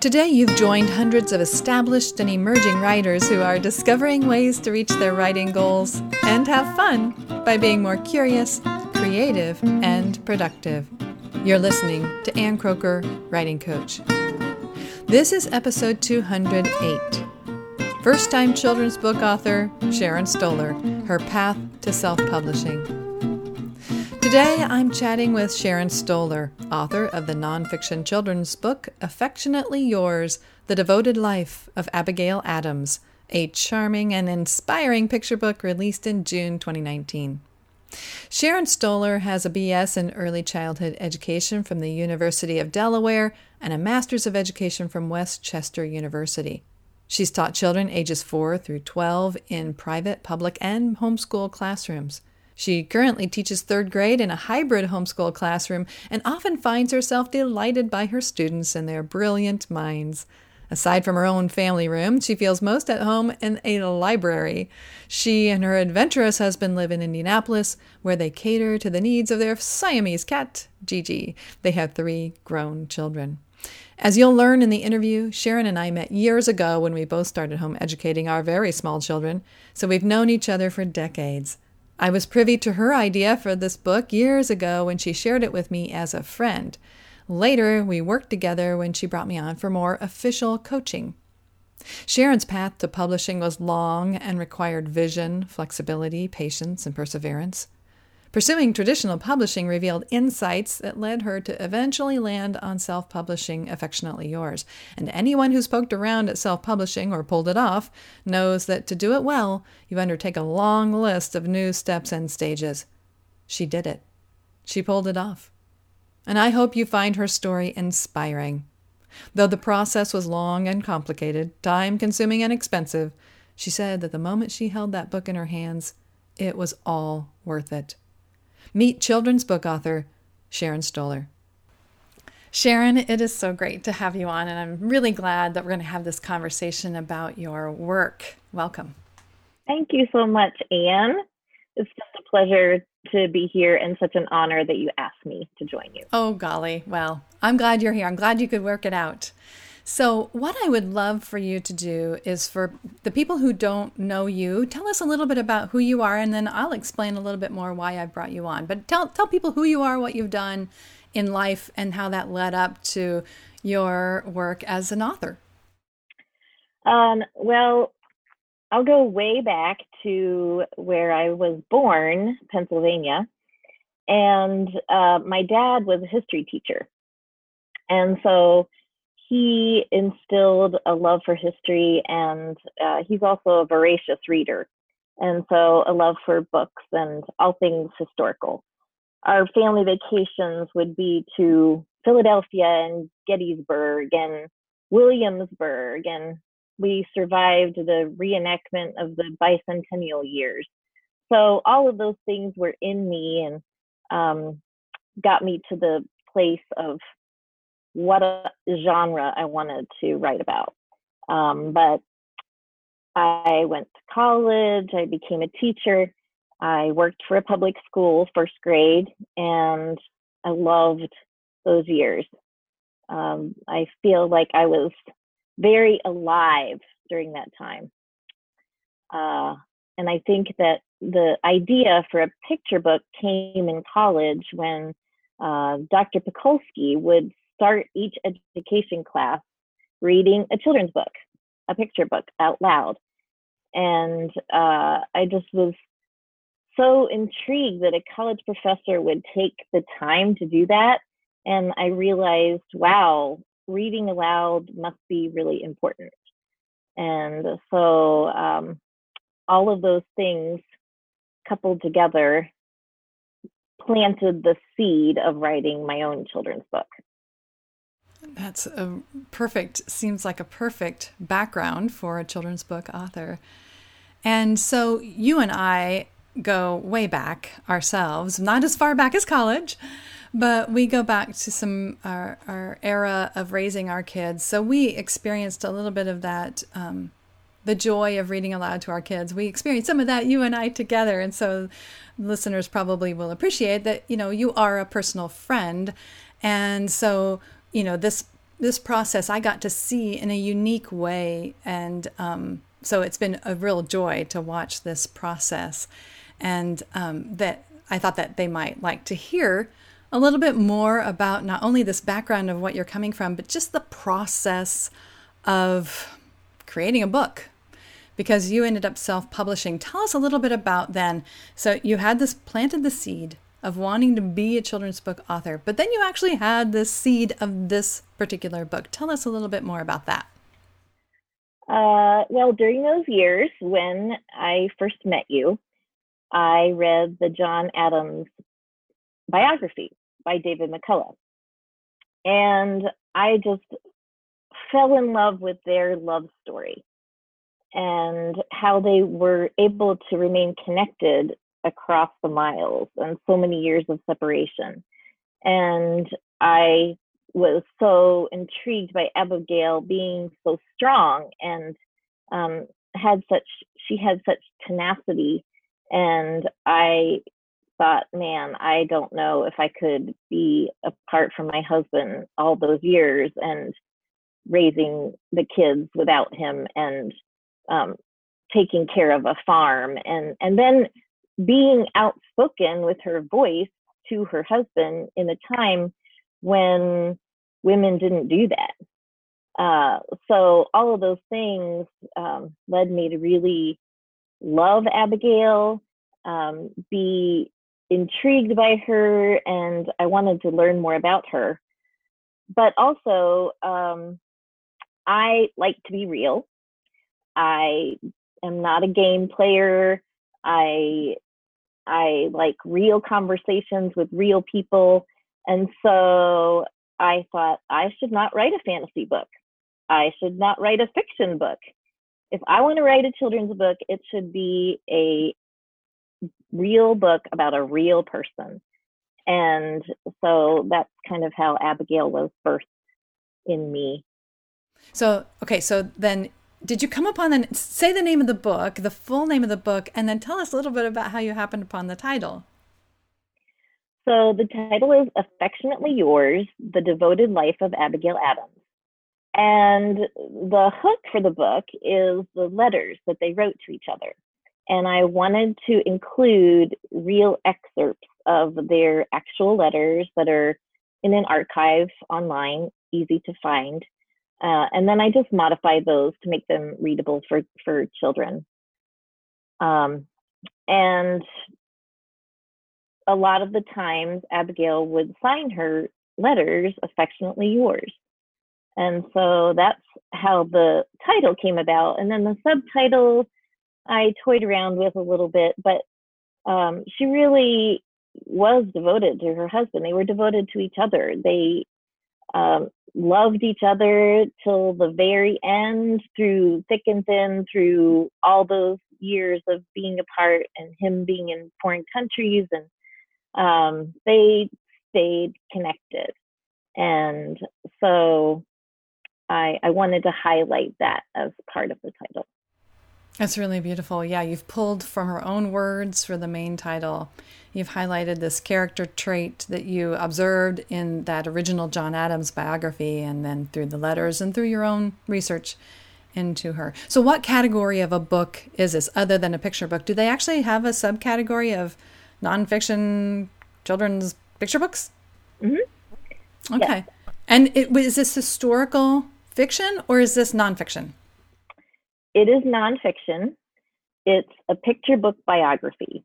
Today, you've joined hundreds of established and emerging writers who are discovering ways to reach their writing goals and have fun by being more curious, creative, and productive. You're listening to Ann Kroeker, Writing Coach. This is episode 208. First time children's book author Sharon Stohler, her path to self publishing. Today, I'm chatting with Sharon Stohler, author of the nonfiction children's book Affectionately Yours The Devoted Life of Abigail Adams, a charming and inspiring picture book released in June 2019. Sharon Stohler has a BS in early childhood education from the University of Delaware and a Master's of Education from West Chester University. She's taught children ages 4 through 12 in private, public, and homeschool classrooms. She currently teaches third grade in a hybrid homeschool classroom and often finds herself delighted by her students and their brilliant minds. Aside from her own family room, she feels most at home in a library. She and her adventurous husband live in Indianapolis, where they cater to the needs of their Siamese cat, Gigi. They have three grown children. As you'll learn in the interview, Sharon and I met years ago when we both started home educating our very small children, so we've known each other for decades. I was privy to her idea for this book years ago when she shared it with me as a friend. Later, we worked together when she brought me on for more official coaching. Sharon's path to publishing was long and required vision, flexibility, patience, and perseverance. Pursuing traditional publishing revealed insights that led her to eventually land on self publishing Affectionately Yours. And anyone who's poked around at self publishing or pulled it off knows that to do it well, you undertake a long list of new steps and stages. She did it. She pulled it off. And I hope you find her story inspiring. Though the process was long and complicated, time consuming and expensive, she said that the moment she held that book in her hands, it was all worth it. Meet children's book author Sharon Stohler. Sharon, it is so great to have you on, and I'm really glad that we're going to have this conversation about your work. Welcome. Thank you so much, Ann. It's just a pleasure to be here and such an honor that you asked me to join you. Oh, golly. Well, I'm glad you're here. I'm glad you could work it out. So, what I would love for you to do is for the people who don't know you, tell us a little bit about who you are, and then I'll explain a little bit more why I brought you on. But tell tell people who you are, what you've done in life, and how that led up to your work as an author. Um, well, I'll go way back to where I was born, Pennsylvania, and uh, my dad was a history teacher, and so he instilled a love for history and uh, he's also a voracious reader. And so a love for books and all things historical. Our family vacations would be to philadelphia and gettysburg and williamsburg and we survived the reenactment of the bicentennial years. So all of those things were in me and um, got me to the place of what a genre I wanted to write about. Um, but I went to college, I became a teacher, I worked for a public school, first grade, and I loved those years. Um, I feel like I was very alive during that time. Uh, and I think that the idea for a picture book came in college when uh, Dr. Pakulski would start each education class reading a children's book, a picture book out loud. And uh, I just was so intrigued that a college professor would take the time to do that. And I realized, wow, reading aloud must be really important. And so um, all of those things coupled together planted the seed of writing my own children's book. That's a perfect, seems like a perfect background for a children's book author. And so you and I go way back ourselves, not as far back as college, but we go back to some our, our era of raising our kids. So we experienced a little bit of that, um, the joy of reading aloud to our kids. We experienced some of that, you and I together. And so listeners probably will appreciate that, you know, you are a personal friend. And so you know, this this process I got to see in a unique way, and um, so it's been a real joy to watch this process, and um, that I thought that they might like to hear a little bit more about not only this background of what you're coming from, but just the process of creating a book because you ended up self publishing. Tell us a little bit about then. So you had this planted the seed of wanting to be a children's book author, but then you actually had the seed of this particular book. Tell us a little bit more about that. Uh, well, during those years when I first met you, I read the John Adams biography by David McCullough. And I just fell in love with their love story and how they were able to remain connected across the miles and so many years of separation. And I was so intrigued by Abigail being so strong and um, had such, she had such tenacity. And I thought, man, I don't know if I could be apart from my husband all those years and raising the kids without him and um, taking care of a farm and and then being outspoken with her voice to her husband in a time when women didn't do that. Uh, so all of those things um, led me to really love Abigail, um, be intrigued by her, and I wanted to learn more about her. But also, um, I like to be real. I am not a game player. I I like real conversations with real people. And so I thought I should not write a fantasy book. I should not write a fiction book. If I want to write a children's book, it should be a real book about a real person. And so that's kind of how Abigail was birthed in me. So, okay, so then did you come upon the say the name of the book, the full name of the book, and then tell us a little bit about how you happened upon the title? So the title is Affectionately Yours: The Devoted Life of Abigail Adams. And the hook for the book is the letters that they wrote to each other. And I wanted to include real excerpts of their actual letters that are in an archive online, easy to find. Uh, and then I just modified those to make them readable for, for children. Um, and a lot of the times, Abigail would sign her letters, affectionately yours. And so that's how the title came about. And then the subtitle I toyed around with a little bit, but um, she really was devoted to her husband. They were devoted to each other. They um, loved each other till the very end, through thick and thin, through all those years of being apart and him being in foreign countries. And um, they stayed connected. And so I, I wanted to highlight that as part of the title. That's really beautiful. Yeah, you've pulled from her own words for the main title. You've highlighted this character trait that you observed in that original John Adams biography and then through the letters and through your own research into her. So, what category of a book is this other than a picture book? Do they actually have a subcategory of nonfiction children's picture books? Mm-hmm. Okay. And it, is this historical fiction or is this nonfiction? It is nonfiction. It's a picture book biography.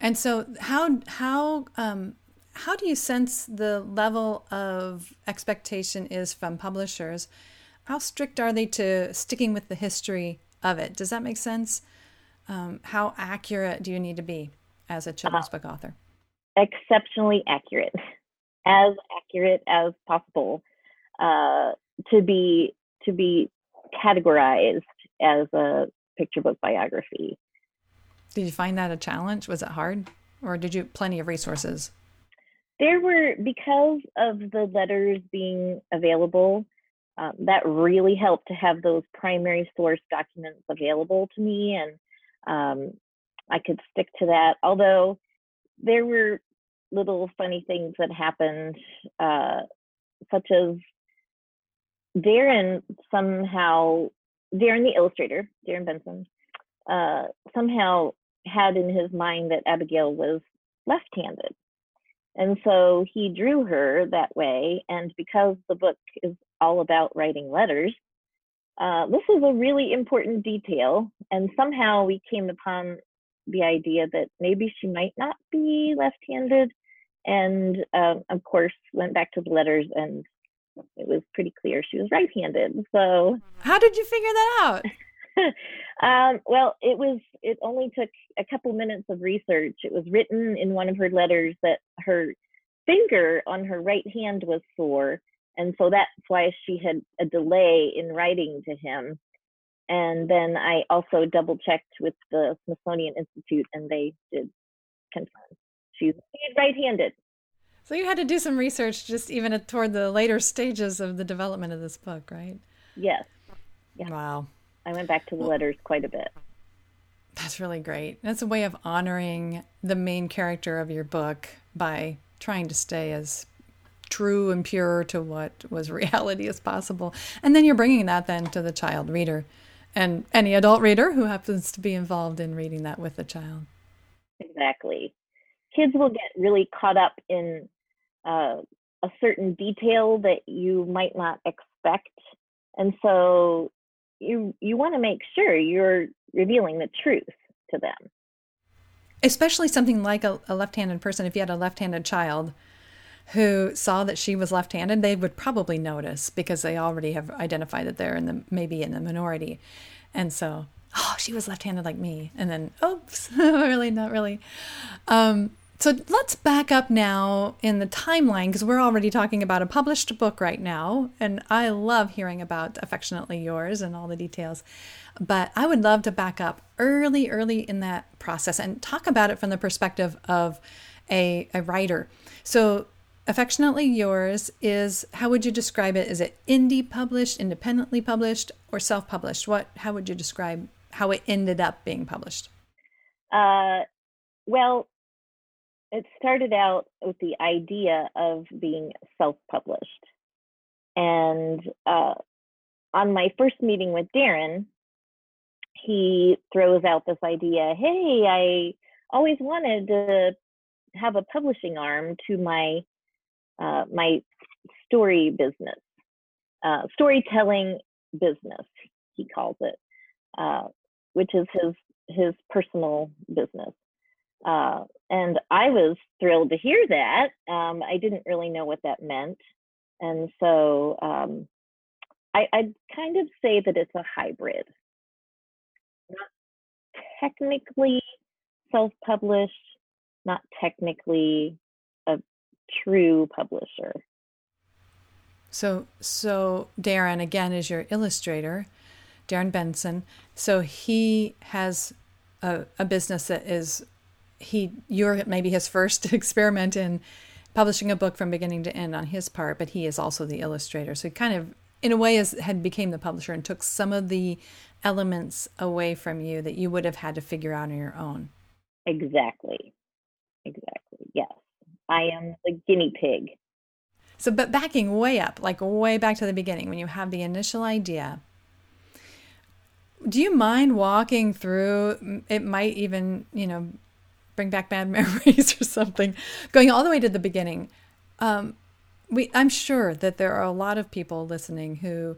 And so, how how um, how do you sense the level of expectation is from publishers? How strict are they to sticking with the history of it? Does that make sense? Um, how accurate do you need to be as a children's uh, book author? Exceptionally accurate, as accurate as possible, uh, to be to be categorized as a picture book biography. Did you find that a challenge? Was it hard? Or did you plenty of resources? There were, because of the letters being available, um, that really helped to have those primary source documents available to me. And um, I could stick to that. Although there were little funny things that happened, uh, such as Darren somehow, Darren the illustrator, Darren Benson, uh, somehow had in his mind that Abigail was left handed. And so he drew her that way. And because the book is all about writing letters, uh, this is a really important detail. And somehow we came upon the idea that maybe she might not be left handed. And uh, of course, went back to the letters and it was pretty clear she was right handed. So, how did you figure that out? um, well, it was. It only took a couple minutes of research. It was written in one of her letters that her finger on her right hand was sore, and so that's why she had a delay in writing to him. And then I also double checked with the Smithsonian Institute, and they did confirm she's right-handed. So you had to do some research, just even toward the later stages of the development of this book, right? Yes. Yeah. Wow. I went back to the letters quite a bit. That's really great. That's a way of honoring the main character of your book by trying to stay as true and pure to what was reality as possible. And then you're bringing that then to the child reader and any adult reader who happens to be involved in reading that with the child. Exactly. Kids will get really caught up in uh, a certain detail that you might not expect. And so you you want to make sure you're revealing the truth to them. Especially something like a, a left-handed person if you had a left-handed child who saw that she was left-handed they would probably notice because they already have identified that they're in the maybe in the minority. And so oh she was left-handed like me. And then oops really not really. Um, so let's back up now in the timeline because we're already talking about a published book right now. And I love hearing about Affectionately Yours and all the details. But I would love to back up early, early in that process and talk about it from the perspective of a, a writer. So, Affectionately Yours is how would you describe it? Is it indie published, independently published, or self published? What, how would you describe how it ended up being published? Uh, well, it started out with the idea of being self-published. And uh, on my first meeting with darren he throws out this idea hey i always wanted to have a publishing arm to my uh, my story business uh, storytelling business he calls it uh, which is his his personal business uh, and I was thrilled to hear that. Um, I didn't really know what that meant. And so um, I, I'd kind of say that it's a hybrid. Not technically self published, not technically a true publisher. So, so Darren again is your illustrator, Darren Benson. So he has a, a business that is he you're maybe his first experiment in publishing a book from beginning to end on his part, but he is also the illustrator. So he kind of in a way is had became the publisher and took some of the elements away from you that you would have had to figure out on your own. Exactly. Exactly. Yes. I am the guinea pig. So but backing way up, like way back to the beginning when you have the initial idea, do you mind walking through it might even, you know, bring back bad memories or something, going all the way to the beginning. Um, we, I'm sure that there are a lot of people listening who,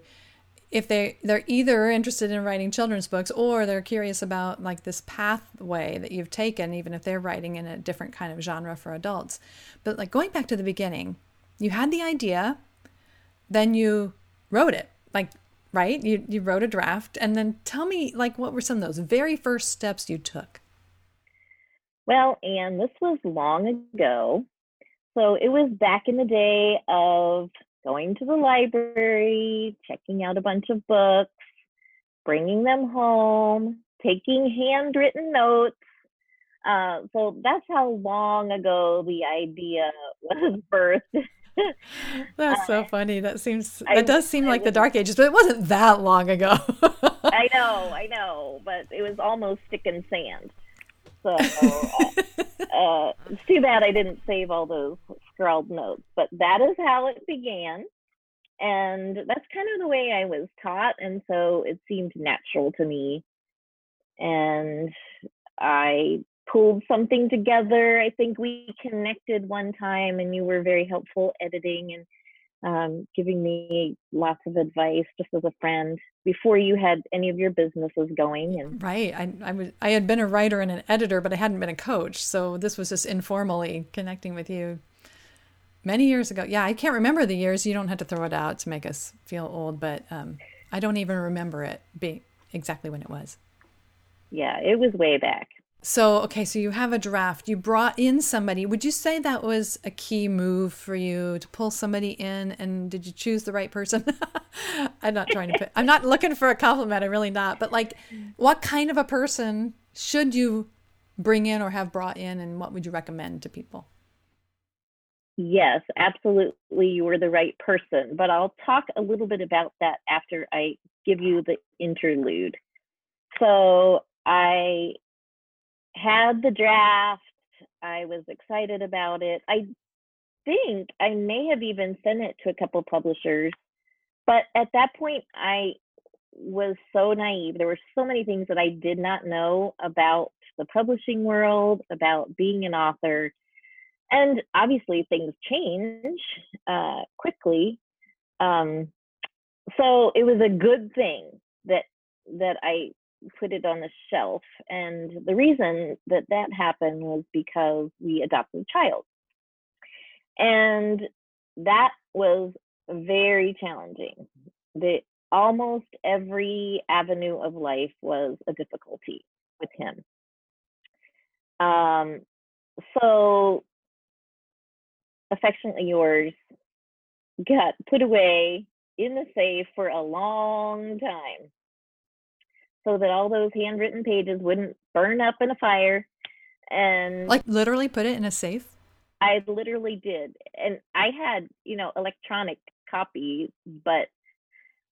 if they they're either interested in writing children's books or they're curious about like this pathway that you've taken, even if they're writing in a different kind of genre for adults. But like going back to the beginning, you had the idea, then you wrote it, like right? You you wrote a draft, and then tell me like what were some of those very first steps you took. Well, and this was long ago. So it was back in the day of going to the library, checking out a bunch of books, bringing them home, taking handwritten notes. Uh, so that's how long ago the idea was birthed. that's so uh, funny. That seems I, that does seem I like the dark ages, but it wasn't that long ago. I know, I know, but it was almost stick and sand. So uh, uh, it's too bad I didn't save all those scrawled notes. But that is how it began. and that's kind of the way I was taught. And so it seemed natural to me. And I pulled something together. I think we connected one time and you were very helpful editing and um, giving me lots of advice just as a friend before you had any of your businesses going. And right, I, I was I had been a writer and an editor, but I hadn't been a coach. So this was just informally connecting with you many years ago. Yeah, I can't remember the years. You don't have to throw it out to make us feel old, but um, I don't even remember it being exactly when it was. Yeah, it was way back. So, okay, so you have a draft. You brought in somebody. Would you say that was a key move for you to pull somebody in? And did you choose the right person? I'm not trying to put, I'm not looking for a compliment. I'm really not. But, like, what kind of a person should you bring in or have brought in? And what would you recommend to people? Yes, absolutely. You were the right person. But I'll talk a little bit about that after I give you the interlude. So, I had the draft. I was excited about it. I think I may have even sent it to a couple publishers, but at that point, I was so naive. There were so many things that I did not know about the publishing world, about being an author. And obviously, things change uh, quickly. Um, so it was a good thing that that I put it on the shelf. And the reason that that happened was because we adopted a child. And that was very challenging. The almost every avenue of life was a difficulty with him. Um, so affectionately yours got put away in the safe for a long time so that all those handwritten pages wouldn't burn up in a fire. And like literally put it in a safe? I literally did. And I had, you know, electronic copies, but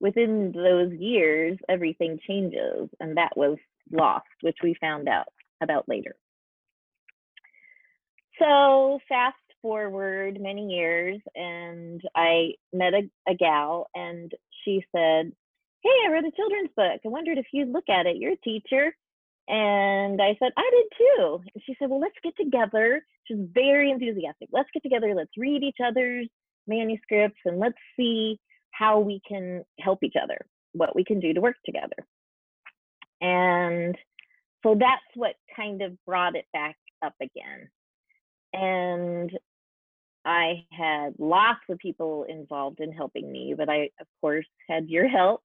within those years, everything changes. And that was lost, which we found out about later. So fast forward many years, and I met a, a gal, and she said, hey, I read a children's book. I wondered if you'd look at it. You're a teacher. And I said, I did too. And she said, Well, let's get together. She's very enthusiastic. Let's get together. Let's read each other's manuscripts and let's see how we can help each other, what we can do to work together. And so that's what kind of brought it back up again. And I had lots of people involved in helping me, but I, of course, had your help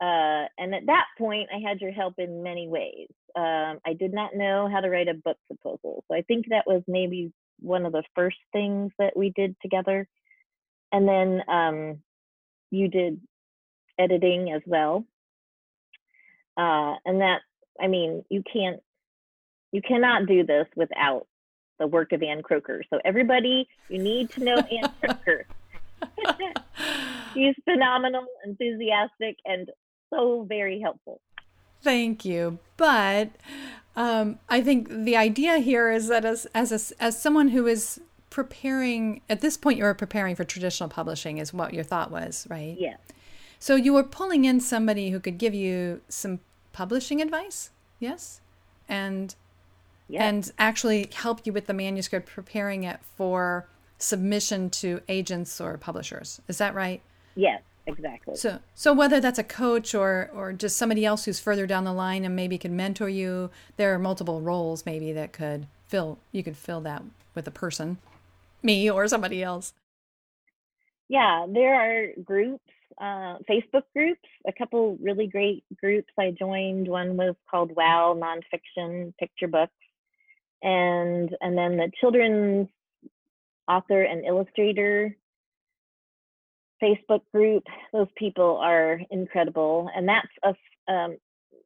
uh, and at that point, I had your help in many ways. Um, I did not know how to write a book proposal. So I think that was maybe one of the first things that we did together. And then um, you did editing as well. Uh, and that, I mean, you can't, you cannot do this without the work of Ann Kroeker. So everybody, you need to know Ann Kroeker. He's phenomenal, enthusiastic, and so very helpful. Thank you. But um, I think the idea here is that as as a, as someone who is preparing at this point, you were preparing for traditional publishing, is what your thought was, right? Yeah. So you were pulling in somebody who could give you some publishing advice, yes, and yes. and actually help you with the manuscript, preparing it for submission to agents or publishers. Is that right? Yes, exactly. So, so whether that's a coach or or just somebody else who's further down the line and maybe can mentor you, there are multiple roles maybe that could fill. You could fill that with a person, me or somebody else. Yeah, there are groups, uh, Facebook groups, a couple really great groups I joined. One was called Wow Nonfiction Picture Books, and and then the Children's Author and Illustrator Facebook group. Those people are incredible, and that's a um,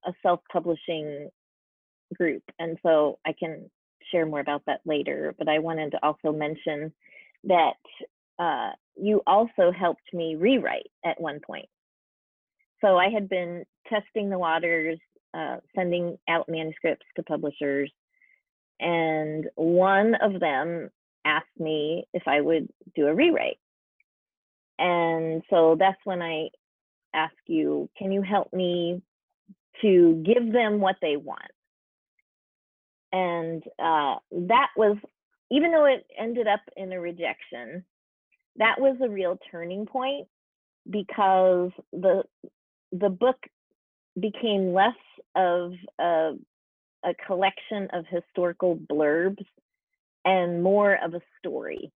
a self-publishing group, and so I can share more about that later. But I wanted to also mention that uh, you also helped me rewrite at one point. So I had been testing the waters, uh, sending out manuscripts to publishers, and one of them asked me if I would do a rewrite. And so that's when I ask you, can you help me to give them what they want? And uh, that was, even though it ended up in a rejection, that was a real turning point because the the book became less of a, a collection of historical blurbs and more of a story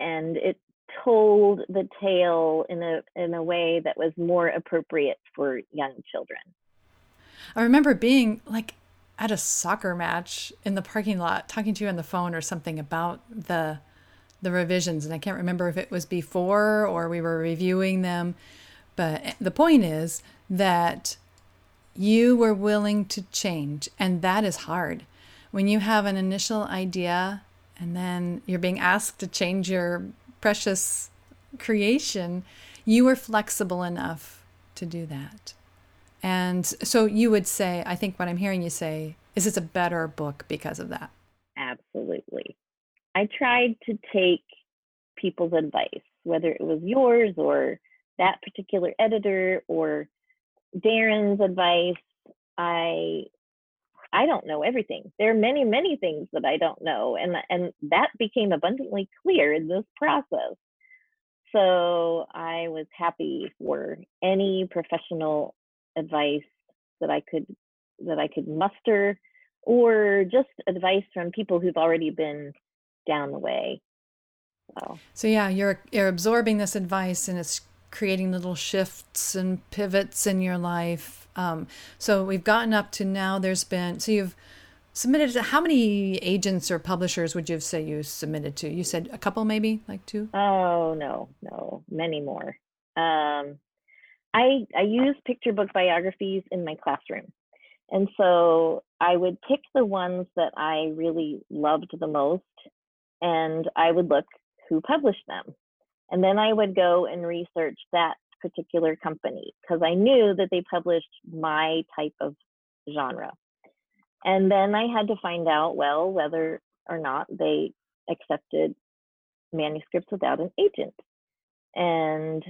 and it told the tale in a in a way that was more appropriate for young children. I remember being like at a soccer match in the parking lot talking to you on the phone or something about the the revisions and I can't remember if it was before or we were reviewing them but eh, the point is that you were willing to change and that is hard when you have an initial idea and then you're being asked to change your precious creation, you were flexible enough to do that. And so you would say, I think what I'm hearing you say is it's a better book because of that. Absolutely. I tried to take people's advice, whether it was yours or that particular editor or Darren's advice. I I don't know everything. There are many, many things that I don't know, and and that became abundantly clear in this process. So I was happy for any professional advice that I could that I could muster, or just advice from people who've already been down the way. So, so yeah, you're you're absorbing this advice, and it's creating little shifts and pivots in your life um, so we've gotten up to now. There's been so you've submitted to how many agents or publishers would you say you submitted to? You said a couple, maybe like two. Oh no, no, many more. Um, I I use picture book biographies in my classroom, and so I would pick the ones that I really loved the most, and I would look who published them, and then I would go and research that particular company because I knew that they published my type of genre. And then I had to find out, well, whether or not they accepted manuscripts without an agent. And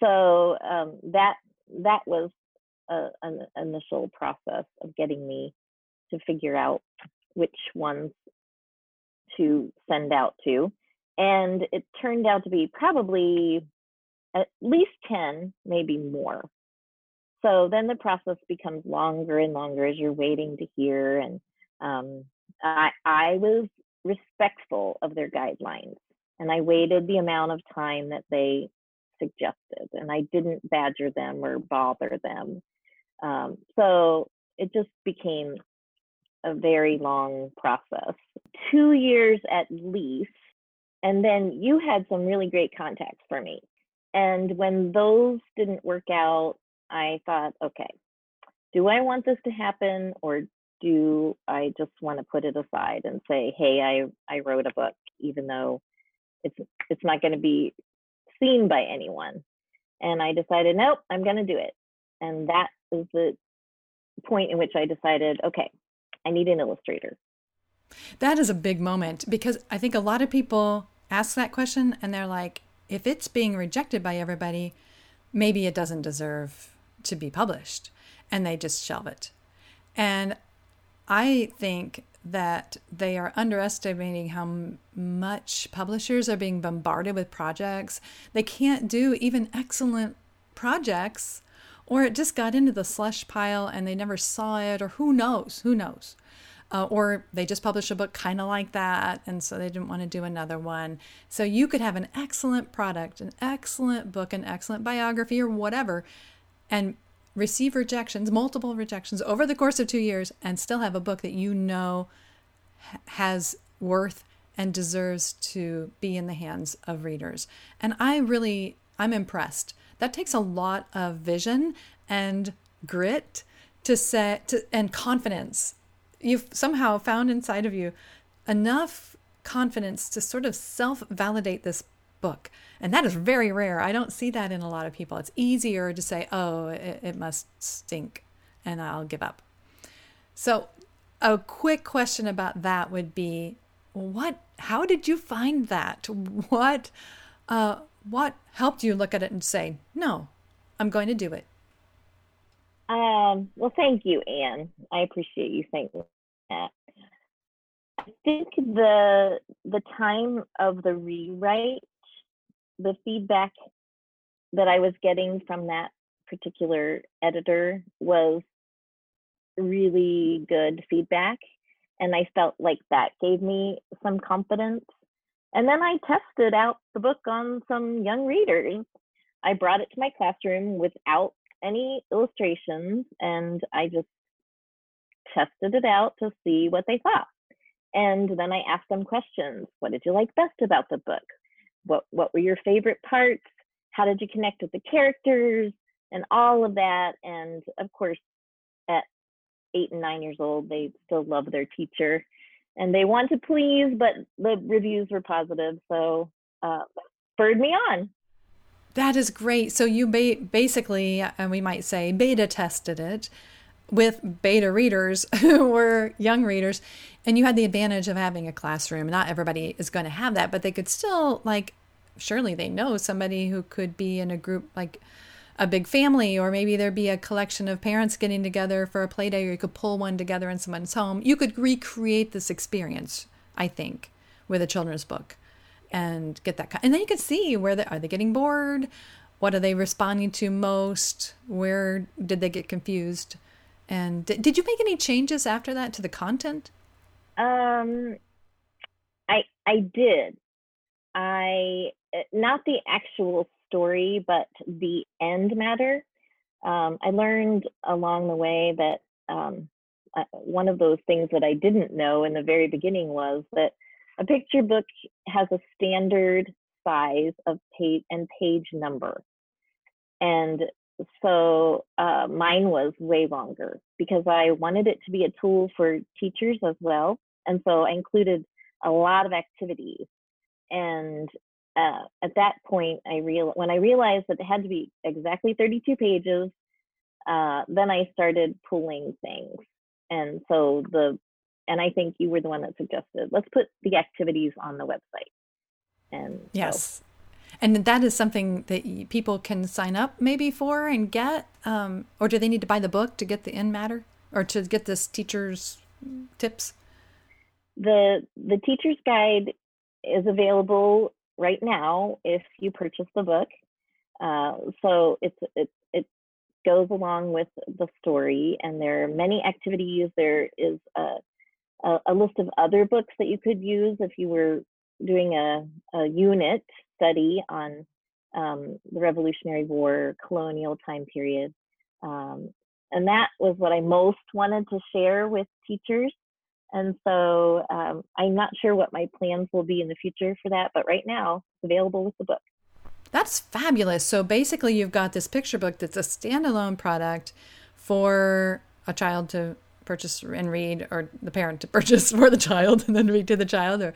so um, that that was a, an initial process of getting me to figure out which ones to send out to. And it turned out to be probably at least 10, maybe more. So then the process becomes longer and longer as you're waiting to hear. And um, I, I was respectful of their guidelines and I waited the amount of time that they suggested and I didn't badger them or bother them. Um, so it just became a very long process. Two years at least. And then you had some really great contacts for me. And when those didn't work out, I thought, okay, do I want this to happen or do I just want to put it aside and say, hey, I, I wrote a book, even though it's it's not going to be seen by anyone. And I decided, nope, I'm going to do it. And that is the point in which I decided, okay, I need an illustrator. That is a big moment because I think a lot of people ask that question and they're like, if it's being rejected by everybody, maybe it doesn't deserve to be published and they just shelve it. And I think that they are underestimating how much publishers are being bombarded with projects. They can't do even excellent projects, or it just got into the slush pile and they never saw it, or who knows? Who knows? Uh, or they just published a book kind of like that and so they didn't want to do another one. So you could have an excellent product an excellent book an excellent biography or whatever and receive rejections multiple rejections over the course of two years and still have a book that you know has worth and deserves to be in the hands of readers. And i really i'm impressed. That takes a lot of vision and grit to set to, and confidence you've somehow found inside of you enough confidence to sort of self validate this book. And that is very rare. I don't see that in a lot of people. It's easier to say, oh, it, it must stink and I'll give up. So, a quick question about that would be what how did you find that what uh, what helped you look at it and say, no, I'm going to do it? Um, well, thank you, Ann. I appreciate you saying that. I think the the time of the rewrite, the feedback that I was getting from that particular editor was really good feedback. And I felt like that gave me some confidence. And then I tested out the book on some young readers. I brought it to my classroom without any illustrations and I just tested it out to see what they thought. And then I asked them questions. What did you like best about the book? What what were your favorite parts? How did you connect with the characters and all of that? And of course, at eight and nine years old, they still love their teacher and they want to please, but the reviews were positive. So uh, spurred me on. That is great. So you ba- basically, and we might say, beta tested it with beta readers who were young readers, and you had the advantage of having a classroom. Not everybody is going to have that, but they could still like. Surely they know somebody who could be in a group like a big family, or maybe there'd be a collection of parents getting together for a play day, or you could pull one together in someone's home. You could recreate this experience, I think, with a children's book and get that. And then you can see where they are they getting bored? What are they responding to most? Where did they get confused? And did, did you make any changes after that to the content? Um, I I did. I not the actual story, but the end matter. Um, I learned along the way that um, uh, one of those things that I didn't know in the very beginning was that a picture book has a standard size of page and page number. And so uh, mine was way longer because I wanted it to be a tool for teachers as well. And so I included a lot of activities. And uh, at that point, I real when I realized that it had to be exactly 32 pages, uh, then I started pulling things. And so the, and I think you were the one that suggested, let's put the activities on the website. And yes. So, and that is something that people can sign up maybe for and get, um, or do they need to buy the book to get the in matter or to get this teacher's tips? The the teacher's guide is available right now if you purchase the book. Uh, so it's it it goes along with the story, and there are many activities. There is a a, a list of other books that you could use if you were doing a, a unit study on um, the Revolutionary War, colonial time period. Um, and that was what I most wanted to share with teachers and so um, I'm not sure what my plans will be in the future for that, but right now it's available with the book. That's fabulous. So basically, you've got this picture book that's a standalone product for a child to purchase and read, or the parent to purchase for the child and then read to the child. Or,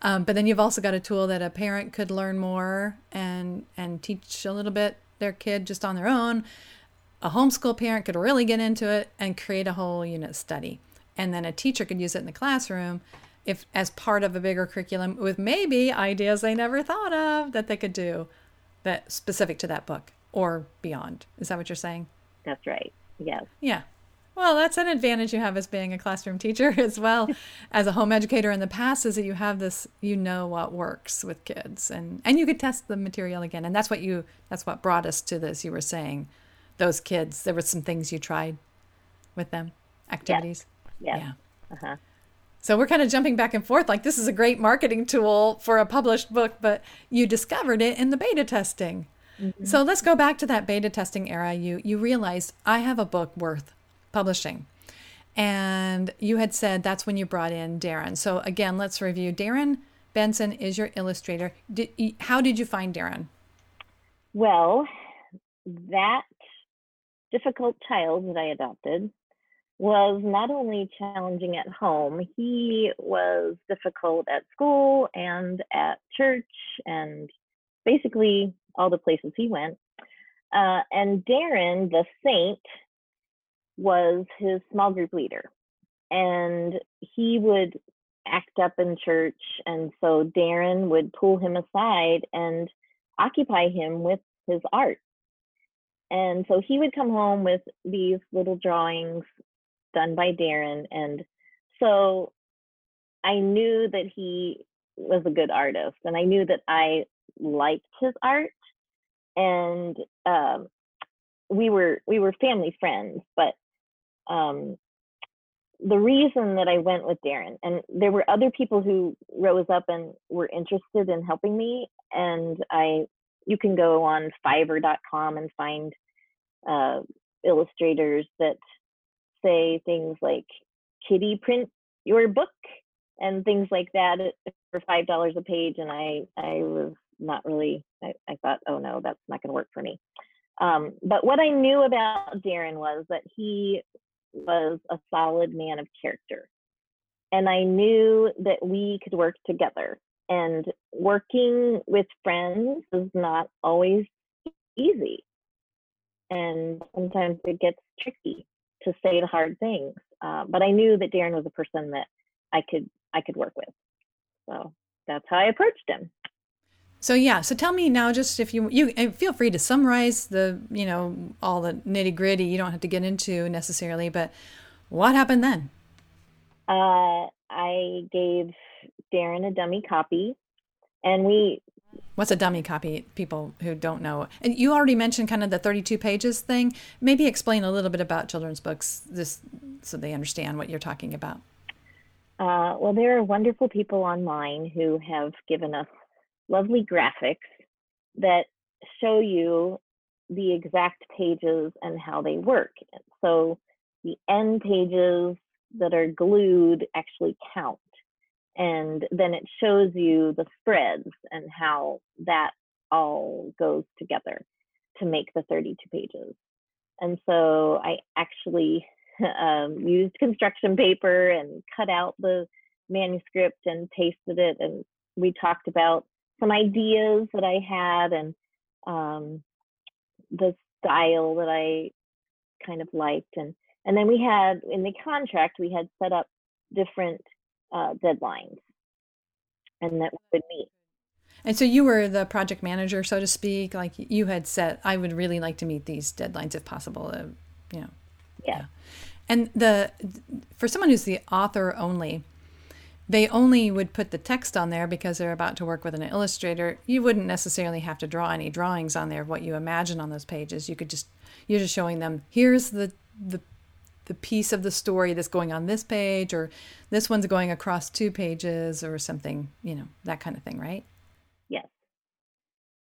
um, but then you've also got a tool that a parent could learn more and and teach a little bit their kid just on their own. A homeschool parent could really get into it and create a whole unit study and then a teacher could use it in the classroom if as part of a bigger curriculum with maybe ideas they never thought of that they could do that specific to that book or beyond. Is that what you're saying? That's right. Yes. Yeah. Well, that's an advantage you have as being a classroom teacher as well as a home educator in the past is that you have this you know what works with kids and and you could test the material again and that's what you that's what brought us to this you were saying those kids there were some things you tried with them activities Yes. Yeah. Uh-huh. So we're kind of jumping back and forth like this is a great marketing tool for a published book, but you discovered it in the beta testing. Mm-hmm. So let's go back to that beta testing era. You you realized I have a book worth publishing. And you had said that's when you brought in Darren. So again, let's review. Darren Benson is your illustrator. Did, how did you find Darren? Well, that difficult child that I adopted was not only challenging at home, he was difficult at school and at church and basically all the places he went. Uh, and Darren, the saint, was his small group leader. And he would act up in church. And so Darren would pull him aside and occupy him with his art. And so he would come home with these little drawings done by Darren. And so I knew that he was a good artist and I knew that I liked his art. And um, we were we were family friends, but um, the reason that I went with Darren, and there were other people who rose up and were interested in helping me, and I, you can go on Fiverr.com and find uh, illustrators that say things like "Kitty print your book" and things like that for five dollars a page, and I, I was not really, I, I thought, oh no, that's not going to work for me. Um, but what I knew about Darren was that he was a solid man of character. And I knew that we could work together. And working with friends is not always easy. And sometimes it gets tricky to say the hard things. Uh, but I knew that Darren was a person that I could I could work with. So that's how I approached him. So yeah, so tell me now, just if you you feel free to summarize the you know all the nitty gritty. You don't have to get into necessarily, but what happened then? Uh, I gave Darren a dummy copy, and we. What's a dummy copy? People who don't know, and you already mentioned kind of the thirty-two pages thing. Maybe explain a little bit about children's books, just so they understand what you're talking about. Uh, well, there are wonderful people online who have given us lovely graphics that show you the exact pages and how they work. So the end pages that are glued actually count. And then it shows you the spreads and how that all goes together to make the 32 pages. And so I actually um, used construction paper and cut out the manuscript and pasted it. And we talked about some ideas that I had and um, the style that I kind of liked. And, and then we had in the contract, we had set up different uh, deadlines and that would meet. And so you were the project manager, so to speak. Like you had set, I would really like to meet these deadlines if possible. Uh, you know. Yeah. yeah. And the for someone who's the author only, they only would put the text on there because they're about to work with an illustrator. You wouldn't necessarily have to draw any drawings on there of what you imagine on those pages. You could just you're just showing them here's the the the piece of the story that's going on this page or this one's going across two pages or something, you know, that kind of thing, right? Yes.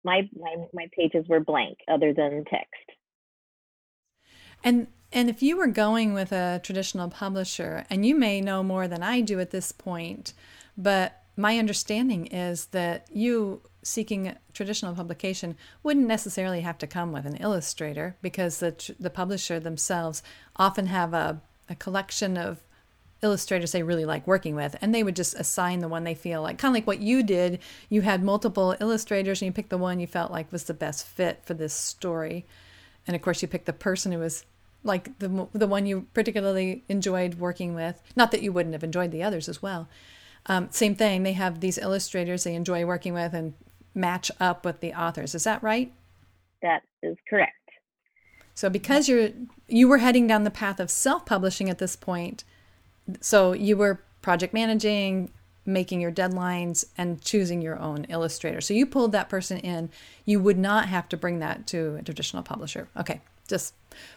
My my my pages were blank other than text. And and if you were going with a traditional publisher, and you may know more than I do at this point, but my understanding is that you seeking traditional publication wouldn't necessarily have to come with an illustrator because the, the publisher themselves often have a, a collection of illustrators they really like working with and they would just assign the one they feel like kind of like what you did. You had multiple illustrators and you picked the one you felt like was the best fit for this story. And of course you picked the person who was like the the one you particularly enjoyed working with. Not that you wouldn't have enjoyed the others as well. Um, same thing. They have these illustrators they enjoy working with and match up with the authors. Is that right? That is correct. So because you're you were heading down the path of self-publishing at this point, so you were project managing, making your deadlines and choosing your own illustrator. So you pulled that person in. You would not have to bring that to a traditional publisher. Okay, just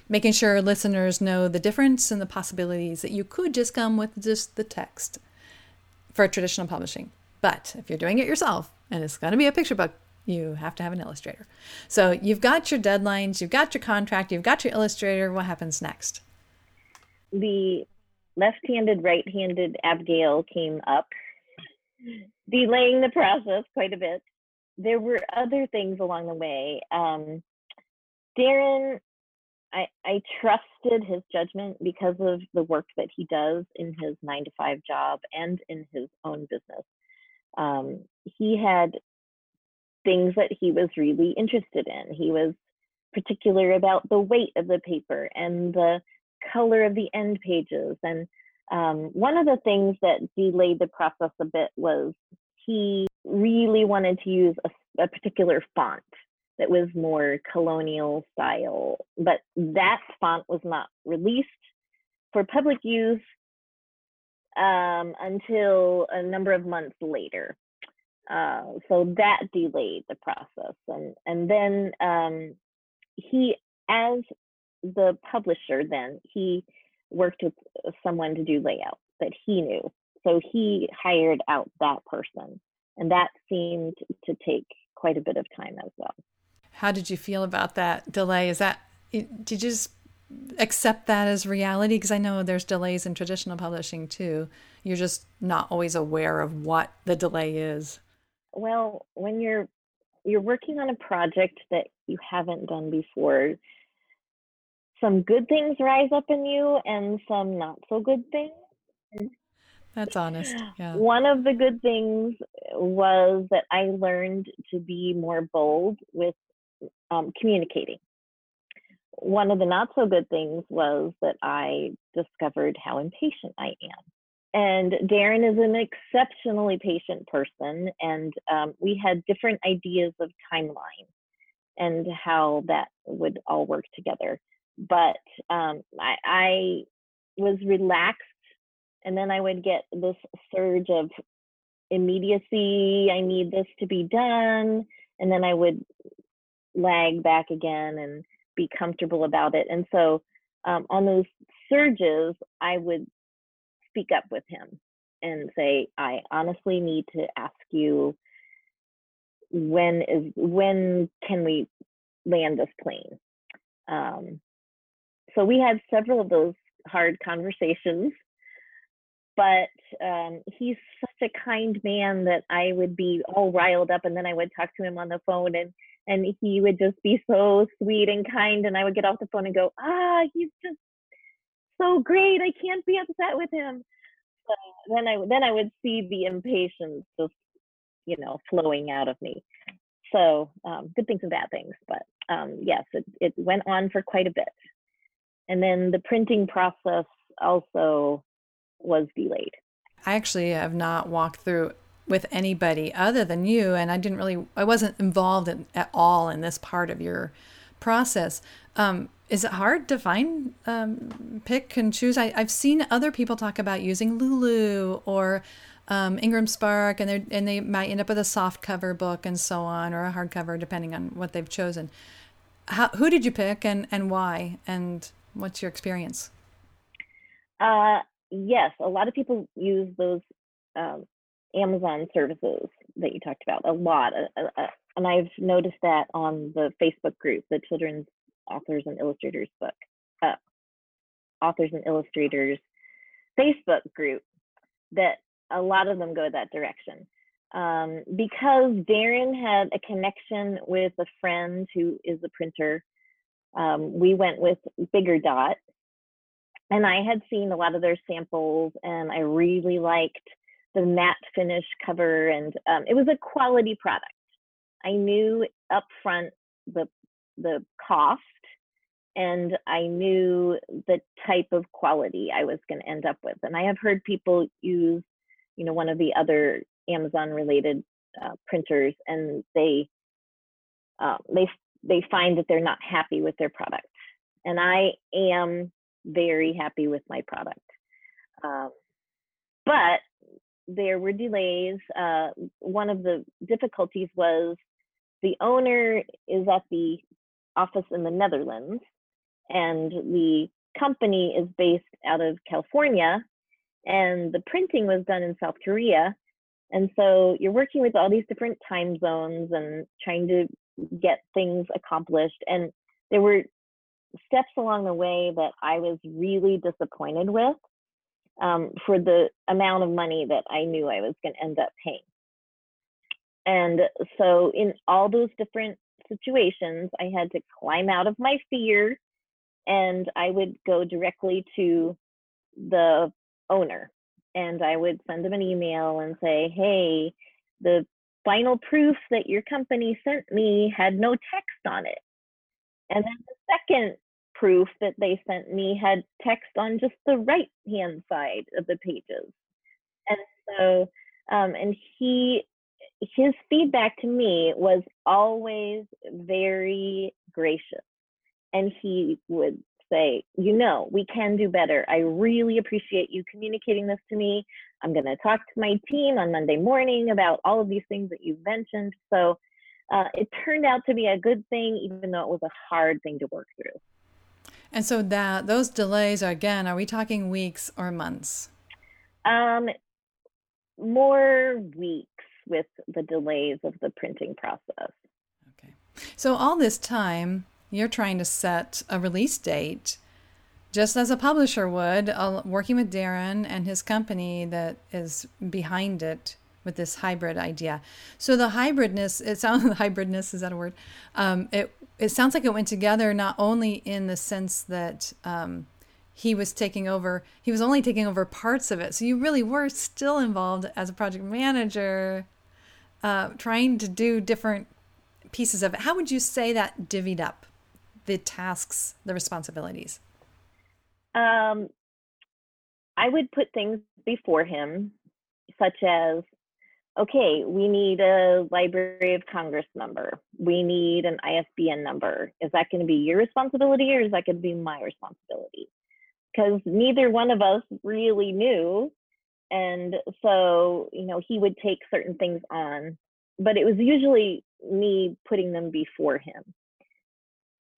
making sure listeners know the difference and the possibilities that you could just come with just the text for traditional publishing. But if you're doing it yourself and it's going to be a picture book, you have to have an illustrator. So you've got your deadlines, you've got your contract, you've got your illustrator. What happens next? The left handed, right handed Abigail came up, delaying the process quite a bit. There were other things along the way. Um, Darren I, I trusted his judgment because of the work that he does in his nine to five job and in his own business. Um, he had things that he was really interested in. He was particular about the weight of the paper and the color of the end pages. And um, one of the things that delayed the process a bit was he really wanted to use a, a particular font that was more colonial style, but that font was not released for public use um, until a number of months later. Uh, so that delayed the process, and and then um, he, as the publisher, then he worked with someone to do layout that he knew. So he hired out that person, and that seemed to take quite a bit of time as well. How did you feel about that delay? Is that did you just accept that as reality? Because I know there's delays in traditional publishing too. You're just not always aware of what the delay is. Well, when you're you're working on a project that you haven't done before, some good things rise up in you and some not so good things. That's honest. Yeah. One of the good things was that I learned to be more bold with um, communicating. One of the not so good things was that I discovered how impatient I am. And Darren is an exceptionally patient person, and um, we had different ideas of timeline and how that would all work together. But um, I, I was relaxed and then I would get this surge of immediacy. I need this to be done. And then I would lag back again and be comfortable about it. And so um, on those surges, I would speak up with him and say, I honestly need to ask you when is when can we land this plane? Um, so we had several of those hard conversations but um, he's such a kind man that I would be all riled up, and then I would talk to him on the phone, and and he would just be so sweet and kind, and I would get off the phone and go, ah, he's just so great. I can't be upset with him. So then I then I would see the impatience just you know flowing out of me. So um, good things and bad things, but um, yes, it it went on for quite a bit, and then the printing process also was delayed. I actually have not walked through with anybody other than you, and I didn't really, I wasn't involved in, at all in this part of your process. Um, is it hard to find, um, pick and choose? I, have seen other people talk about using Lulu or um, Ingram Spark, and they and they might end up with a soft cover book and so on, or a hardcover, depending on what they've chosen. How, who did you pick, and and why, and what's your experience? Uh, yes, a lot of people use those um, Amazon services that you talked about a lot. Uh, uh, uh, and I've noticed that on the Facebook group, the Children's Authors and Illustrators book, uh, Authors and Illustrators Facebook group, that a lot of them go that direction. Um, because Darren had a connection with a friend who is a printer, um, we went with Bigger Dot, and I had seen a lot of their samples and I really liked the matte finish cover and um, it was a quality product. I knew up front the the cost and I knew the type of quality I was going to end up with. And I have heard people use, you know, one of the other Amazon related uh, printers and they uh, they they find that they're not happy with their product. And I am very happy with my product. Um, but there were delays. Uh, one of the difficulties was the owner is at the office in the Netherlands, and the company is based out of California, and the printing was done in South Korea. And so you're working with all these different time zones and trying to get things accomplished. And there were steps along the way that I was really disappointed with um, for the amount of money that I knew I was going to end up paying. And so, in all those different situations, I had to climb out of my fear and I would go directly to the owner and I would send them an email and say, hey, the final proof that your company sent me had no text on it. And then the second proof that they sent me had text on just the right hand side of the pages. And so, um, and he his feedback to me was always very gracious. And he would say, you know, we can do better. I really appreciate you communicating this to me. I'm going to talk to my team on Monday morning about all of these things that you've mentioned. So uh, it turned out to be a good thing, even though it was a hard thing to work through. And so that those delays are again, are we talking weeks or months? Um, more weeks with the delays of the printing process. Okay. So all this time, you're trying to set a release date just as a publisher would, uh, working with Darren and his company that is behind it with this hybrid idea. So the hybridness, it sounds like hybridness is that a word? Um, it it sounds like it went together not only in the sense that um, he was taking over, he was only taking over parts of it. So you really were still involved as a project manager, uh, trying to do different pieces of it. How would you say that divvied up the tasks, the responsibilities? Um, I would put things before him, such as okay, we need a Library of Congress number. We need an ISBN number. Is that going to be your responsibility or is that going to be my responsibility? Because neither one of us really knew. And so, you know, he would take certain things on, but it was usually me putting them before him.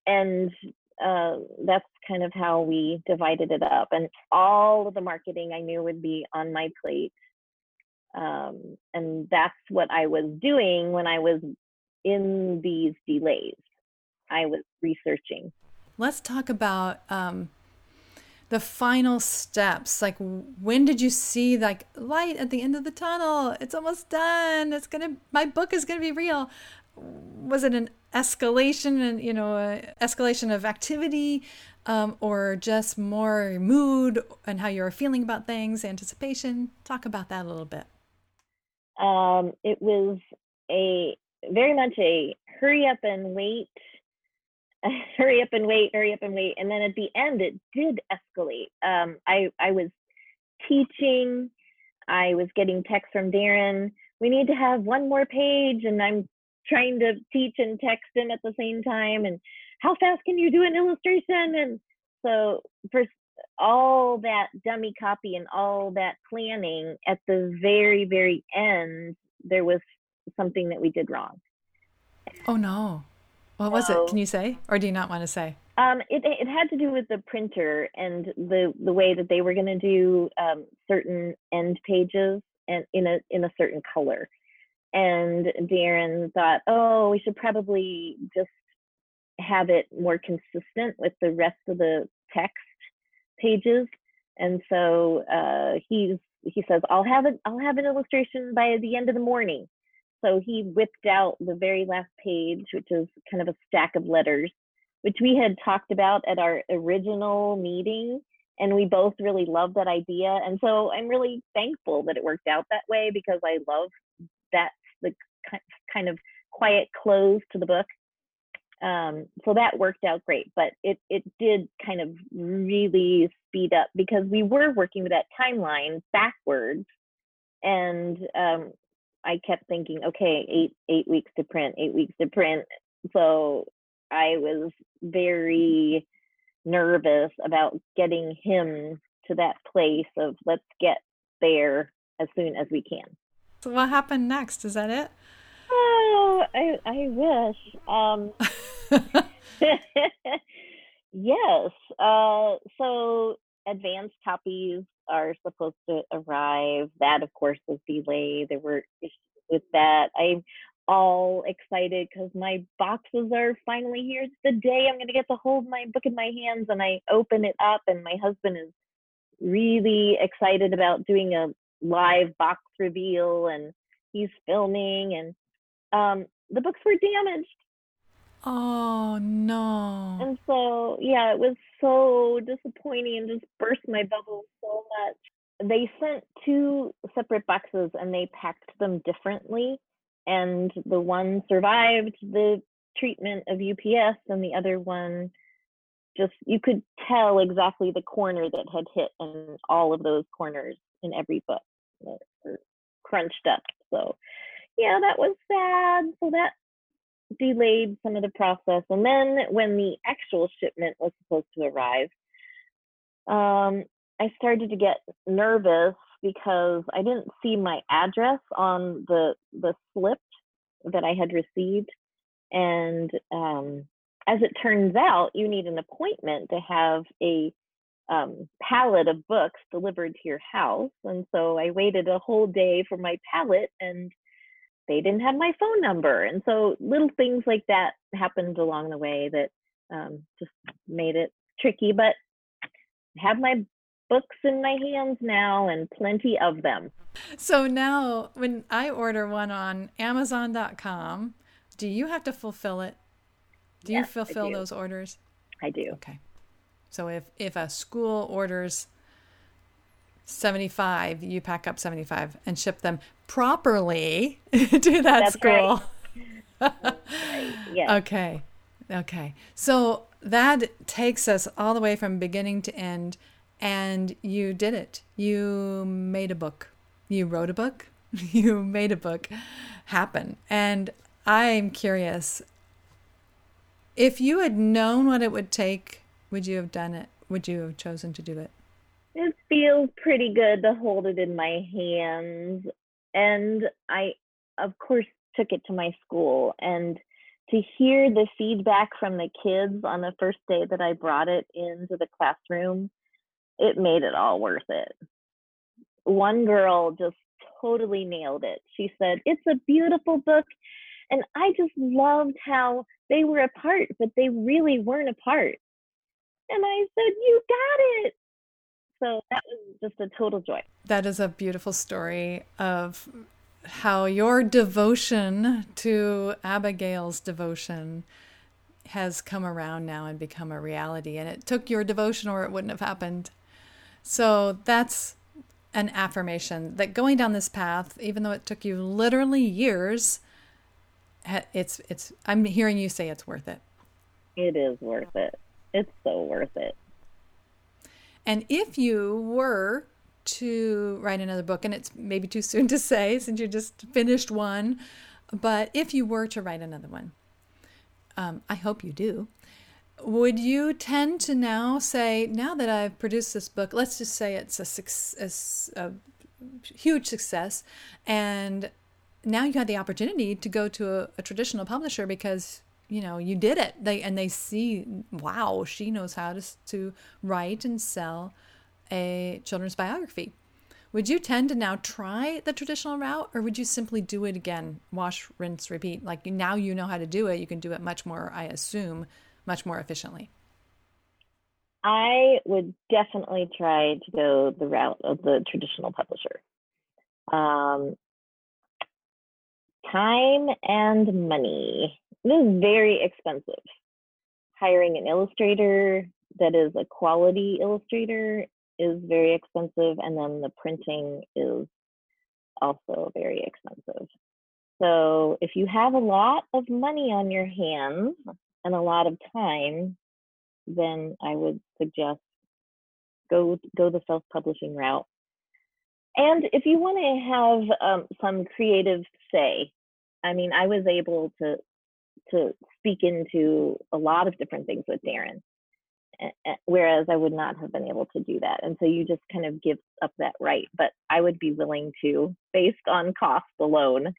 And uh, that's kind of how we divided it up. And all of the marketing I knew would be on my plate um, and that's what I was doing when I was in these delays. I was researching. Let's talk about um, the final steps. Like, when did you see like light at the end of the tunnel? It's almost done. It's gonna. My book is gonna be real. Was it an escalation and you know escalation of activity, um, or just more mood and how you're feeling about things, anticipation? Talk about that a little bit. Um, it was a very much a hurry up and wait, hurry up and wait, hurry up and wait, and then at the end it did escalate. Um, I I was teaching, I was getting texts from Darren. We need to have one more page, and I'm trying to teach and text him at the same time. And how fast can you do an illustration? And so for all that dummy copy and all that planning at the very very end there was something that we did wrong. Oh no. What was it? Can you say? Or do you not want to say? Um, it, it had to do with the printer and the the way that they were going to do um, certain end pages and in a in a certain color. And darren thought oh we should probably just have it more consistent with the rest of the text pages. And so uh, he's he says, I'll have it, I'll have an illustration by the end of the morning. So he whipped out the very last page, which is kind of a stack of letters, which we had talked about at our original meeting. And we both really loved that idea. And so I'm really thankful that it worked out that way because I love that the kind of quiet close to the book um, so that worked out great but it it did kind of really speed up because we were working with that timeline backwards and um, i kept thinking okay eight eight weeks to print eight weeks to print. So i was very nervous about getting him to that place of let's get there as soon as we can. So what happened next? Is that it oh i i wish um yes. Uh, so advanced copies are supposed to arrive. That, of course, was delayed. There were issues with that. I'm all excited because my boxes are finally here. It's the day I'm going to get to hold my book in my hands and I open it up, and my husband is really excited about doing a live box reveal and he's filming and um, the books were damaged Oh no. And so, yeah, it was so disappointing and just burst my bubble so much. They sent two separate boxes and they packed them differently. And the one survived the treatment of UPS, and the other one just, you could tell exactly the corner that had hit in all of those corners in every book were crunched up. So, yeah, that was sad. So that delayed some of the process. And then when the actual shipment was supposed to arrive, um, I started to get nervous because I didn't see my address on the the slip that I had received. And um, as it turns out, you need an appointment to have a um, pallet of books delivered to your house. And so I waited a whole day for my pallet and they didn't have my phone number. And so little things like that happened along the way that um, just made it tricky. But I have my books in my hands now and plenty of them. So now when I order one on Amazon.com, do you have to fulfill it? Do yes, you fulfill do. those orders? I do. Okay. So if if a school orders 75, you pack up 75 and ship them properly to that That's school. Right. right. Yes. Okay. Okay. So that takes us all the way from beginning to end and you did it. You made a book. You wrote a book. You made a book happen. And I'm curious if you had known what it would take would you have done it? Would you have chosen to do it? It feels pretty good to hold it in my hands. And I, of course, took it to my school. And to hear the feedback from the kids on the first day that I brought it into the classroom, it made it all worth it. One girl just totally nailed it. She said, It's a beautiful book. And I just loved how they were apart, but they really weren't apart. And I said, You got it. So that was just a total joy. That is a beautiful story of how your devotion to Abigail's devotion has come around now and become a reality. And it took your devotion or it wouldn't have happened. So that's an affirmation that going down this path, even though it took you literally years, it's it's I'm hearing you say it's worth it. It is worth it it's so worth it. And if you were to write another book, and it's maybe too soon to say since you just finished one, but if you were to write another one, um, I hope you do. Would you tend to now say, now that I've produced this book, let's just say it's a, success, a huge success, and now you had the opportunity to go to a, a traditional publisher because you know you did it. They and they see wow she knows how to to write and sell a children's biography. Would you tend to now try the traditional route or would you simply do it again wash rinse repeat? Like now you know how to do it. You can do it much more i assume much more efficiently. I would definitely try to go the route of the traditional publisher. Um, time and money this is very expensive. Hiring an illustrator that is a quality illustrator is very expensive, and then the printing is also very expensive. So if you have a lot of money on your hands and a lot of time, then I would suggest go go the self-publishing route. And if you want to have um, some creative say, I mean, I was able to to speak into a lot of different things with Darren, whereas I would not have been able to do that. And so you just kind of give up that right. But I would be willing to, based on cost alone.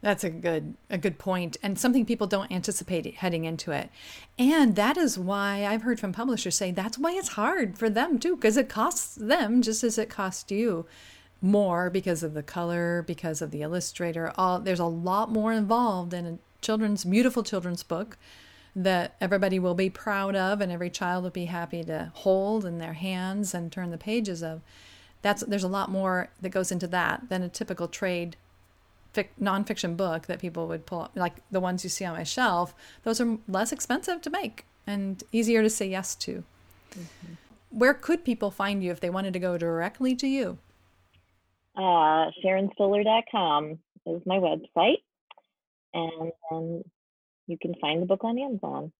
That's a good a good point and something people don't anticipate heading into it. And that is why I've heard from publishers say that's why it's hard for them too because it costs them just as it costs you more because of the color, because of the illustrator. All there's a lot more involved in children's beautiful children's book that everybody will be proud of and every child will be happy to hold in their hands and turn the pages of. That's there's a lot more that goes into that than a typical trade fic, nonfiction book that people would pull up like the ones you see on my shelf. Those are less expensive to make and easier to say yes to. Mm-hmm. where could people find you if they wanted to go directly to you? Uh, sharonstohler.com is my website and then you can find the book on Amazon.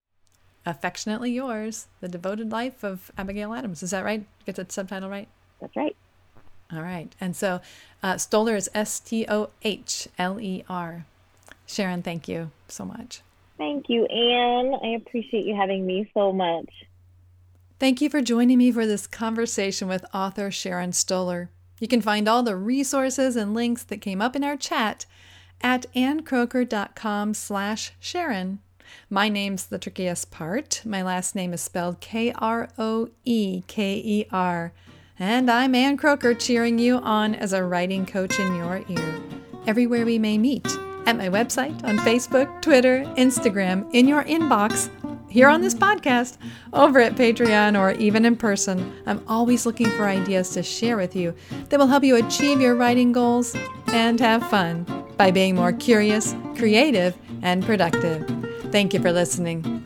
Affectionately Yours, The Devoted Life of Abigail Adams. Is that right? Get the subtitle right? That's right. All right. And so uh, Stohler is S T O H L E R. Sharon, thank you so much. Thank you, Ann. I appreciate you having me so much. Thank you for joining me for this conversation with author Sharon Stohler. You can find all the resources and links that came up in our chat at annkroeker.com slash Sharon. My name's the trickiest part. My last name is spelled K R O E K E R. And I'm Ann Kroeker cheering you on as a writing coach in your ear. Everywhere we may meet at my website, on Facebook, Twitter, Instagram, in your inbox, here on this podcast, over at Patreon, or even in person. I'm always looking for ideas to share with you that will help you achieve your writing goals and have fun by being more curious, creative, and productive. Thank you for listening.